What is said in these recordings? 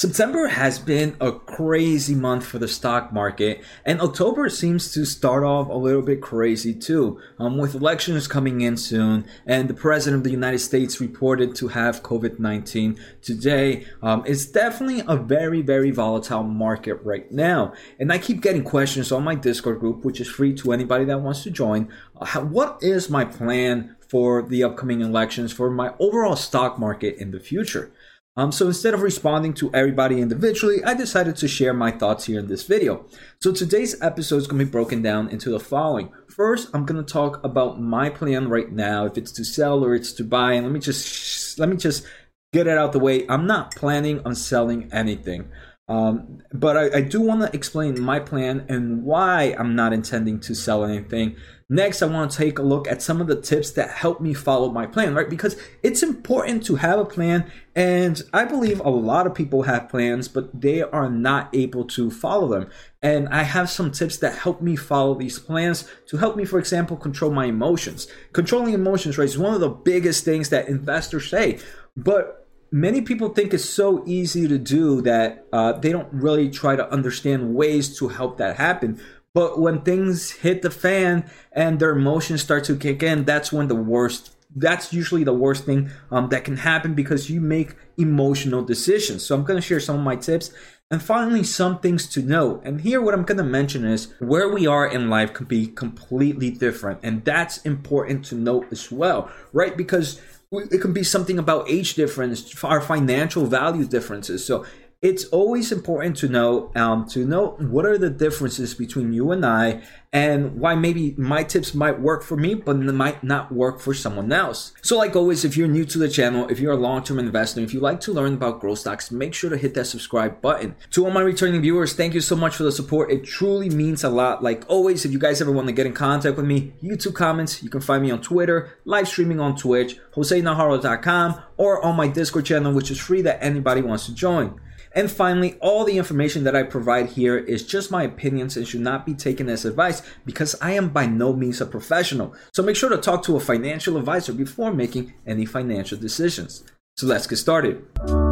September has been a crazy month for the stock market, and October seems to start off a little bit crazy too, um, with elections coming in soon, and the President of the United States reported to have COVID 19 today. Um, it's definitely a very, very volatile market right now, and I keep getting questions on my Discord group, which is free to anybody that wants to join. Uh, how, what is my plan for the upcoming elections for my overall stock market in the future? Um, so instead of responding to everybody individually, I decided to share my thoughts here in this video. So today's episode is going to be broken down into the following. First, I'm going to talk about my plan right now, if it's to sell or it's to buy. And let me just let me just get it out the way. I'm not planning on selling anything. Um, but I, I do want to explain my plan and why I'm not intending to sell anything. Next, I want to take a look at some of the tips that help me follow my plan, right? Because it's important to have a plan, and I believe a lot of people have plans, but they are not able to follow them. And I have some tips that help me follow these plans to help me, for example, control my emotions. Controlling emotions, right, is one of the biggest things that investors say. But many people think it's so easy to do that uh, they don't really try to understand ways to help that happen. But when things hit the fan and their emotions start to kick in, that's when the worst. That's usually the worst thing um, that can happen because you make emotional decisions. So I'm going to share some of my tips and finally, some things to note. And here, what I'm going to mention is where we are in life can be completely different. And that's important to note as well, right? Because it can be something about age difference, our financial value differences. So it's always important to know um, to know what are the differences between you and I and why maybe my tips might work for me but might not work for someone else. So like always if you're new to the channel, if you're a long-term investor, if you like to learn about growth stocks, make sure to hit that subscribe button. To all my returning viewers, thank you so much for the support. It truly means a lot. Like always, if you guys ever want to get in contact with me, YouTube comments, you can find me on Twitter, live streaming on Twitch, josenajarro.com or on my Discord channel which is free that anybody wants to join. And finally, all the information that I provide here is just my opinions and should not be taken as advice because I am by no means a professional. So make sure to talk to a financial advisor before making any financial decisions. So let's get started.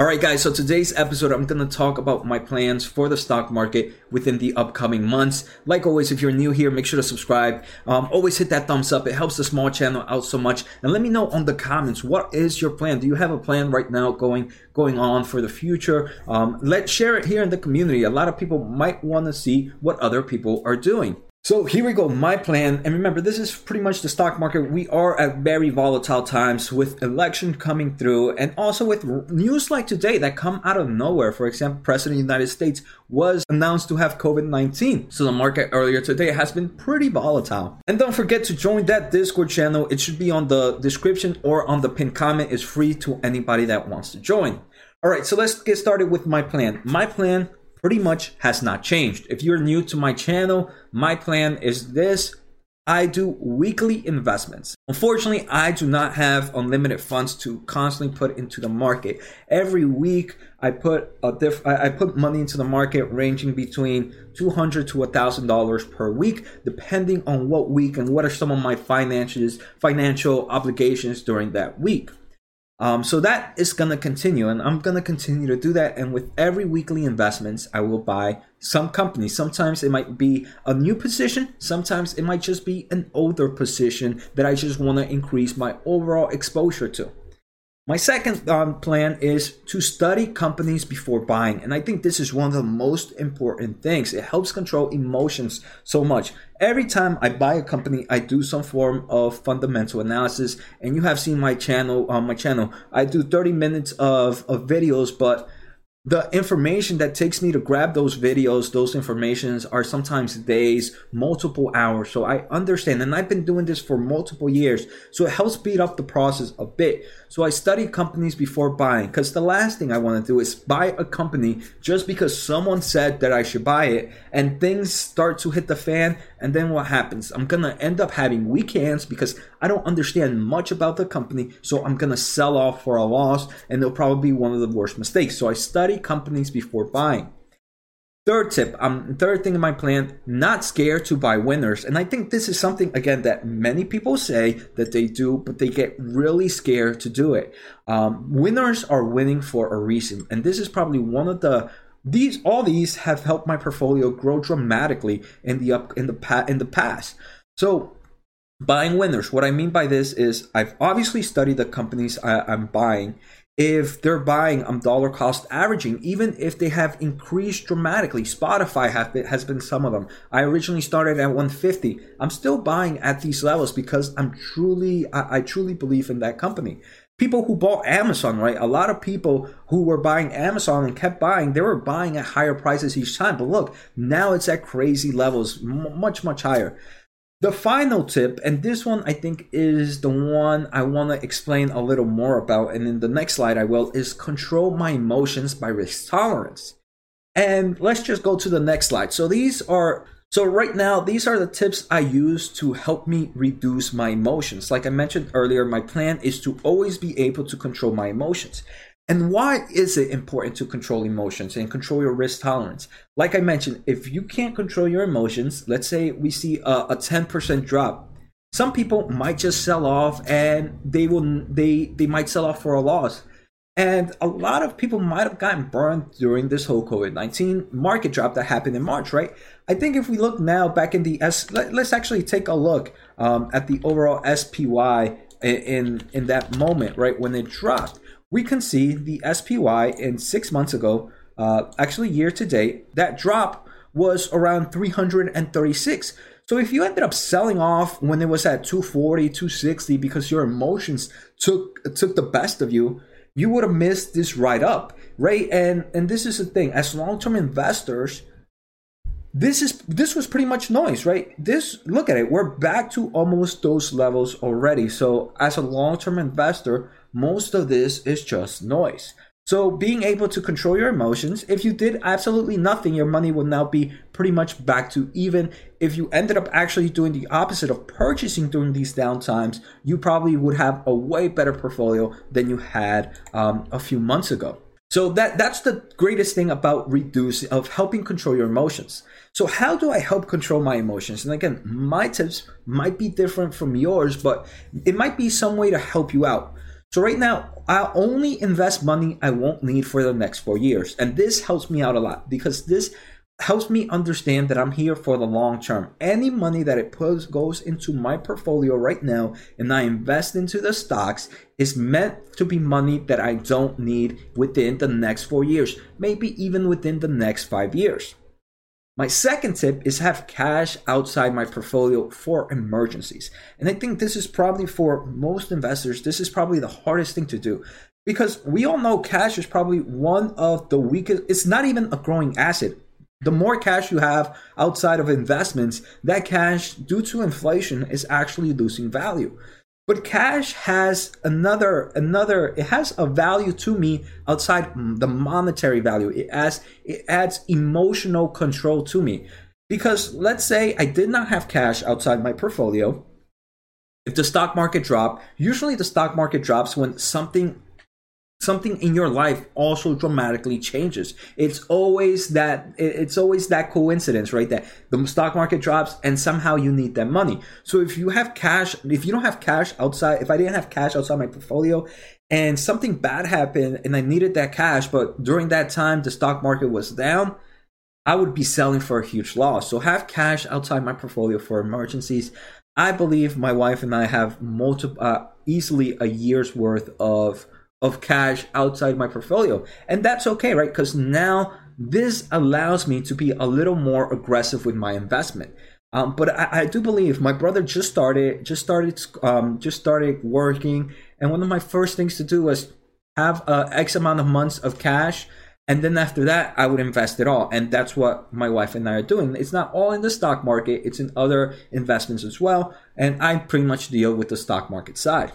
All right, guys, so today's episode, I'm going to talk about my plans for the stock market within the upcoming months. Like always, if you're new here, make sure to subscribe. Um, always hit that thumbs up. It helps the small channel out so much. And let me know on the comments, what is your plan? Do you have a plan right now going going on for the future? Um, let's share it here in the community. A lot of people might want to see what other people are doing. So here we go, my plan. And remember, this is pretty much the stock market. We are at very volatile times with election coming through and also with news like today that come out of nowhere. For example, President of the United States was announced to have COVID-19. So the market earlier today has been pretty volatile. And don't forget to join that Discord channel. It should be on the description or on the pinned comment. It's free to anybody that wants to join. All right, so let's get started with my plan. My plan pretty much has not changed. If you're new to my channel, my plan is this. I do weekly investments. Unfortunately, I do not have unlimited funds to constantly put into the market. Every week, I put a diff- I put money into the market ranging between two hundred to thousand dollars per week, depending on what week and what are some of my finances, financial obligations during that week. Um, so that is going to continue, and I'm going to continue to do that. And with every weekly investments, I will buy some company. Sometimes it might be a new position. Sometimes it might just be an older position that I just want to increase my overall exposure to. My second um, plan is to study companies before buying. And I think this is one of the most important things. It helps control emotions so much. Every time I buy a company, I do some form of fundamental analysis. And you have seen my channel on my channel. I do 30 minutes of, of videos, but the information that takes me to grab those videos, those informations are sometimes days, multiple hours. So I understand, and I've been doing this for multiple years. So it helps speed up the process a bit. So I study companies before buying because the last thing I want to do is buy a company just because someone said that I should buy it and things start to hit the fan. And then what happens? I'm to end up having weak hands because I don't understand much about the company. So I'm to sell off for a loss and it'll probably be one of the worst mistakes. So I study companies before buying. Third tip, um, third thing in my plan, not scared to buy winners. And I think this is something, again, that many people say that they do, but they get really scared to do it. Um, winners are winning for a reason. And this is probably one of the these all these have helped my portfolio grow dramatically in the up in the pa- in the past. So buying winners. What I mean by this is I've obviously studied the companies I, I'm buying if they're buying um dollar cost averaging, even if they have increased dramatically. Spotify have been, has been some of them. I originally started at 150. I'm still buying at these levels because I'm truly I, I truly believe in that company. People who bought Amazon, right? A lot of people who were buying Amazon and kept buying, they were buying at higher prices each time. But look, now it's at crazy levels, much, much higher. The final tip, and this one I think is the one I want to explain a little more about, and in the next slide I will, is control my emotions by risk tolerance. And let's just go to the next slide. So these are so right now these are the tips I use to help me reduce my emotions. Like I mentioned earlier, my plan is to always be able to control my emotions. And why is it important to control emotions and control your risk tolerance? Like I mentioned, if you can't control your emotions, let's say we see a, a 10% drop, some people might just sell off and they will they they might sell off for a loss. And a lot of people might have gotten burned during this whole COVID 19 market drop that happened in March, right? I think if we look now back in the S, let, us actually take a look um, at the overall SPY in, in, in that moment, right? When it dropped we can see the SPY in six months ago, uh, actually year to date, that drop was around 336. So if you ended up selling off when it was at 240, 260 because your emotions took took the best of you, you would have missed this right up, right? And and this is the thing, as long-term investors, this is this was pretty much noise, right? This look at it, we're back to almost those levels already. So as a long-term investor, most of this is just noise. So, being able to control your emotions, if you did absolutely nothing, your money would now be pretty much back to even. If you ended up actually doing the opposite of purchasing during these downtimes, you probably would have a way better portfolio than you had um, a few months ago. So that that's the greatest thing about reducing of helping control your emotions. So how do I help control my emotions? And again, my tips might be different from yours, but it might be some way to help you out. So right now, I only invest money I won't need for the next four years. And this helps me out a lot because this helps me understand that I'm here for the long term. Any money that it puts goes into my portfolio right now and I invest into the stocks is meant to be money that I don't need within the next four years, maybe even within the next five years. My second tip is have cash outside my portfolio for emergencies. And I think this is probably for most investors, this is probably the hardest thing to do because we all know cash is probably one of the weakest, it's not even a growing asset. The more cash you have outside of investments, that cash, due to inflation, is actually losing value. But cash has another another it has a value to me outside the monetary value. It adds it adds emotional control to me. Because let's say I did not have cash outside my portfolio. If the stock market dropped, usually the stock market drops when something something in your life also dramatically changes. It's always that it's always that coincidence right that the stock market drops and somehow you need that money. So if you have cash if you don't have cash outside if i didn't have cash outside my portfolio and something bad happened and i needed that cash but during that time the stock market was down i would be selling for a huge loss. So have cash outside my portfolio for emergencies. I believe my wife and i have multiple uh, easily a year's worth of of cash outside my portfolio. And that's okay, right? Because now this allows me to be a little more aggressive with my investment. Um, but I, I, do believe my brother just started, just started, um, just started working, and one of my first things to do was have uh, X amount of months of cash, and then after that, I would invest it all, and that's what my wife and I are doing. It's not all in the stock market; it's in other investments as well, and I pretty much deal with the stock market side.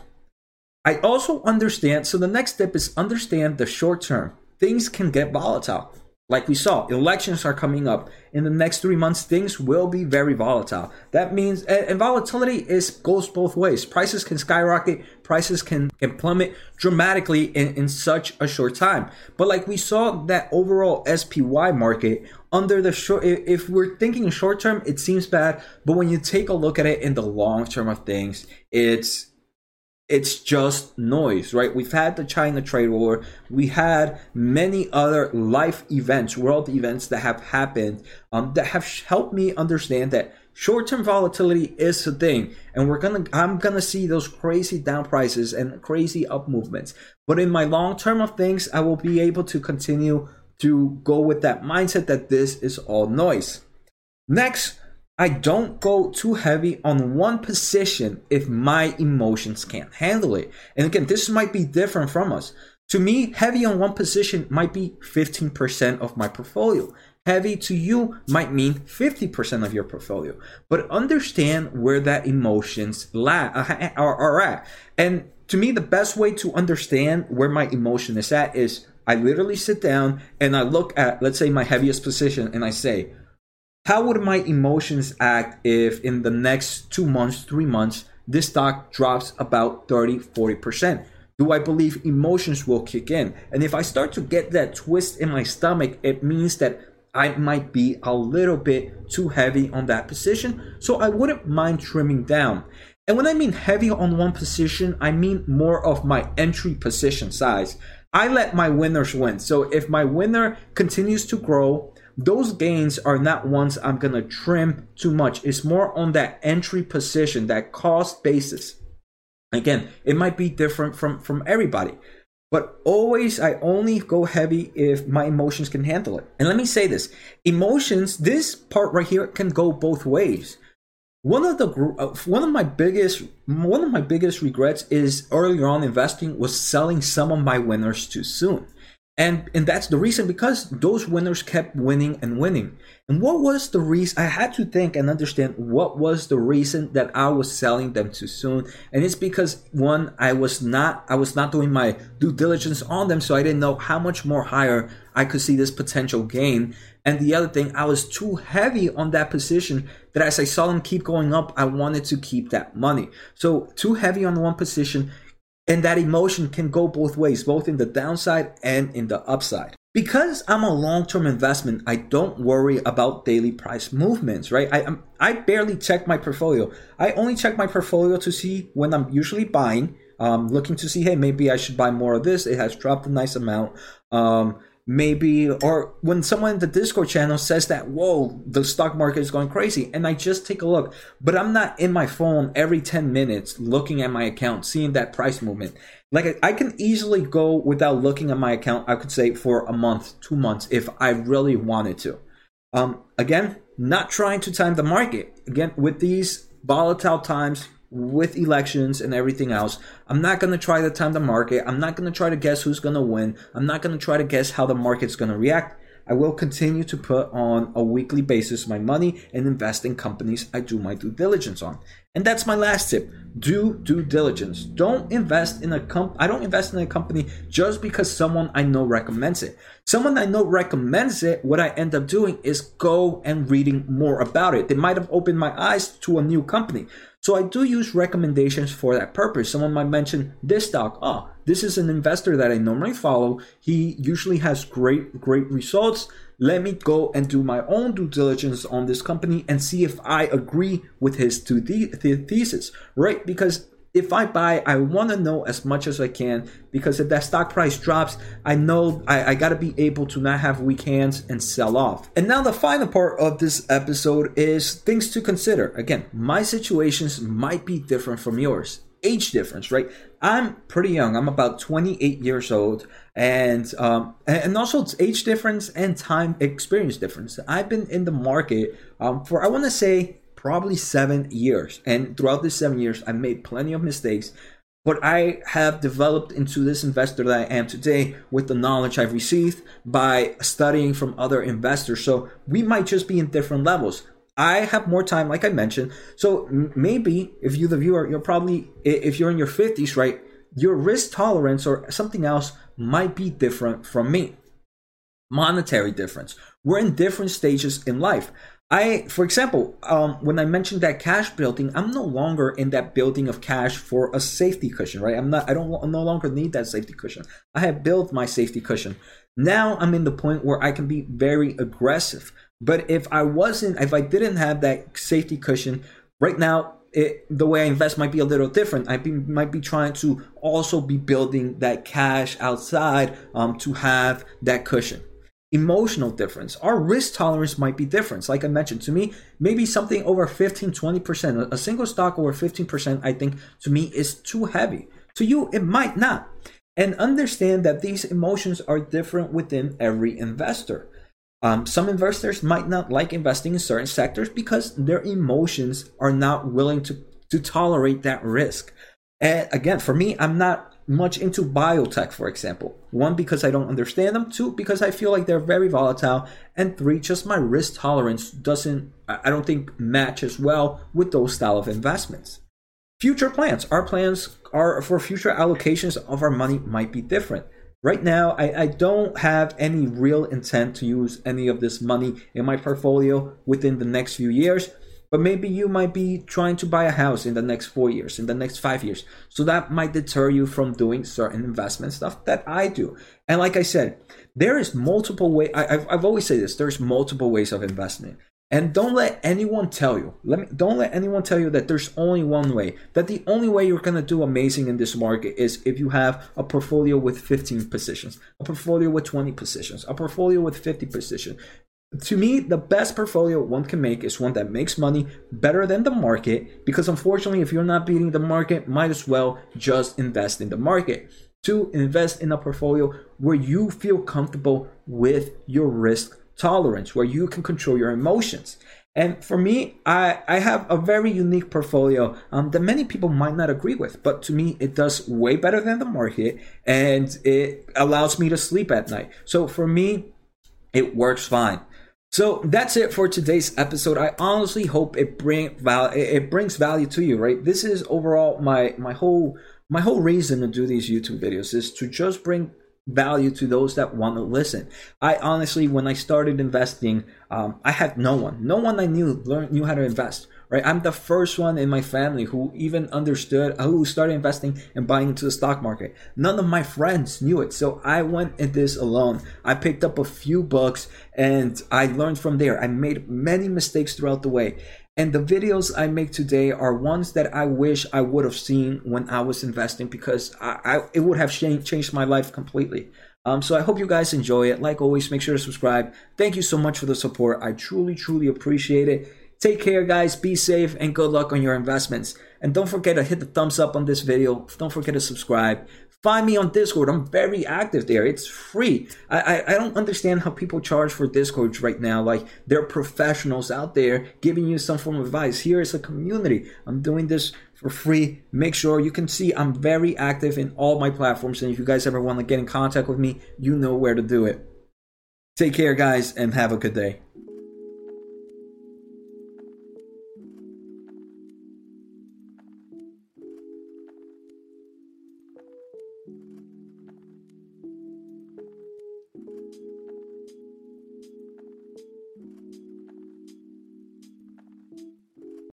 I also understand. So the next step is understand the short term. Things can get volatile. Like we saw, elections are coming up. In the next three months, things will be very volatile. That means, and volatility is goes both ways. Prices can skyrocket, prices can, can plummet dramatically in, in such a short time. But like we saw that overall SPY market under the short, if we're thinking short term, it seems bad. But when you take a look at it in the long term of things, it's it's just noise, right? We've had the China trade war. We had many other life events, world events that have happened um, that have helped me understand that short-term volatility is a thing, and we're gonna, I'm gonna see those crazy down prices and crazy up movements. But in my long term of things, I will be able to continue to go with that mindset that this is all noise. Next, I don't go too heavy on one position if my emotions can't handle it. And again, this might be different from us. To me, heavy on one position might be 15% of my portfolio. Heavy to you might mean 50% of your portfolio. But understand where that emotions la- uh, are, are at. And to me, the best way to understand where my emotion is at is I literally sit down and I look at, let's say, my heaviest position and I say, how would my emotions act if in the next two months, three months, this stock drops about 30, 40%? Do I believe emotions will kick in? And if I start to get that twist in my stomach, it means that I might be a little bit too heavy on that position. So I wouldn't mind trimming down. And when I mean heavy on one position, I mean more of my entry position size. I let my winners win. So if my winner continues to grow, those gains are not ones I'm going to trim too much. It's more on that entry position, that cost basis. Again, it might be different from, from everybody. But always, I only go heavy if my emotions can handle it. And let me say this emotions, this part right here can go both ways. One of the uh, one of my biggest one of my biggest regrets is earlier on investing was selling some of my winners too soon. And and that's the reason because those winners kept winning and winning. And what was the reason? I had to think and understand what was the reason that I was selling them too soon. And it's because one, I was not I was not doing my due diligence on them, so I didn't know how much more higher I could see this potential gain. And the other thing, I was too heavy on that position that as I saw them keep going up, I wanted to keep that money. So too heavy on one position and that emotion can go both ways, both in the downside and in the upside. Because I'm a long-term investment, I don't worry about daily price movements, right? I I barely check my portfolio. I only check my portfolio to see when I'm usually buying, um, looking to see, hey, maybe I should buy more of this. It has dropped a nice amount. Um, maybe or when someone in the discord channel says that whoa the stock market is going crazy and i just take a look. But i'm not in my phone every 10 minutes looking at my account seeing that price movement. Like i can easily go without looking at my account i could say for a month two months if i really wanted to. Um again not trying to time the market. Again with these volatile times with elections and everything else. I'm not going to try to time the market. I'm not going to try to guess who's going to win. I'm not going to try to guess how the market's going to react. I will continue to put on a weekly basis my money and invest in companies I do my due diligence on. And that's my last tip. Do due diligence. Don't invest in a comp I don't invest in a company just because someone I know recommends it. Someone I know recommends it, what I end up doing is go and reading more about it. They might have opened my eyes to a new company. So I do use recommendations for that purpose. Someone might mention this stock. Oh, this is an investor that I normally follow. He usually has great, great results. Let me go and do my own due diligence on this company and see if I agree with his thesis, right? Because if I buy, I want to know as much as I can because if that stock price drops, I know I, I got to be able to not have weak hands and sell off. And now the final part of this episode is things to consider. Again, my situations might be different from yours. Age difference, right? I'm pretty young. I'm about 28 years old, and um, and also it's age difference and time experience difference. I've been in the market um, for I want to say probably seven years. And throughout these seven years, I made plenty of mistakes. But I have developed into this investor that I am today with the knowledge I've received by studying from other investors. So we might just be in different levels. I have more time, like I mentioned. So maybe if you, the viewer, you're probably, if you're in your 50s, right, your risk tolerance or something else might be different from me. Monetary difference. We're in different stages in life. I, for example, um, when I mentioned that cash building, I'm no longer in that building of cash for a safety cushion, right? I'm not. I don't I no longer need that safety cushion. I have built my safety cushion. Now I'm in the point where I can be very aggressive. But if I wasn't, if I didn't have that safety cushion, right now it, the way I invest might be a little different. I be, might be trying to also be building that cash outside um, to have that cushion. Emotional difference. Our risk tolerance might be different. Like I mentioned, to me, maybe something over 15, 20%, a single stock over 15%, I think to me is too heavy. To you, it might not. And understand that these emotions are different within every investor. Um, some investors might not like investing in certain sectors because their emotions are not willing to, to tolerate that risk. And again, for me, I'm not much into biotech, for example. One, because I don't understand them. Two, because I feel like they're very volatile. And three, just my risk tolerance doesn't, I don't think, matches well with those style of investments. Future plans. Our plans are for future allocations of our money might be different. Right now, I, I don't have any real intent to use any of this money in my portfolio within the next few years. But maybe you might be trying to buy a house in the next four years, in the next five years. So that might deter you from doing certain investment stuff that I do. And like I said, there is multiple way. I, have I've always said this. There's multiple ways of investing. And don't let anyone tell you. Let me don't let anyone tell you that there's only one way. That the only way you're gonna do amazing in this market is if you have a portfolio with 15 positions, a portfolio with 20 positions, a portfolio with 50 positions. To me, the best portfolio one can make is one that makes money better than the market. Because unfortunately, if you're not beating the market, might as well just invest in the market. To invest in a portfolio where you feel comfortable with your risk tolerance where you can control your emotions. And for me, I, I have a very unique portfolio um, that many people might not agree with, but to me, it does way better than the market and it allows me to sleep at night. So for me, it works fine. So that's it for today's episode. I honestly hope it bring val- it brings value to you, right? This is overall my my whole my whole reason to do these YouTube videos is to just bring value to those that want to listen. I honestly, when I started investing, um, I had no one, no one I knew learned knew how to invest. Right, I'm the first one in my family who even understood who started investing and buying into the stock market. None of my friends knew it, so I went in this alone. I picked up a few books and I learned from there. I made many mistakes throughout the way, and the videos I make today are ones that I wish I would have seen when I was investing because I, I it would have changed, my life completely. Um, so I hope you guys enjoy it. Like always, make sure to subscribe. Thank you so much for the support. I truly, truly appreciate it. Take care, guys. Be safe and good luck on your investments. And don't forget to hit the thumbs up on this video. Don't forget to subscribe. Find me on Discord. I'm very active there. It's free. I, I, I don't understand how people charge for Discord right now. Like they're professionals out there giving you some form of advice. Here is a community. I'm doing this for free. Make sure you can see I'm very active in all my platforms. And if you guys ever want to get in contact with me, you know where to do it. Take care, guys, and have a good day.